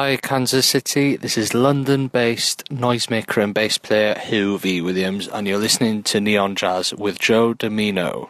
Hi, Kansas City. This is London based noisemaker and bass player Huw V. Williams, and you're listening to Neon Jazz with Joe Dimino.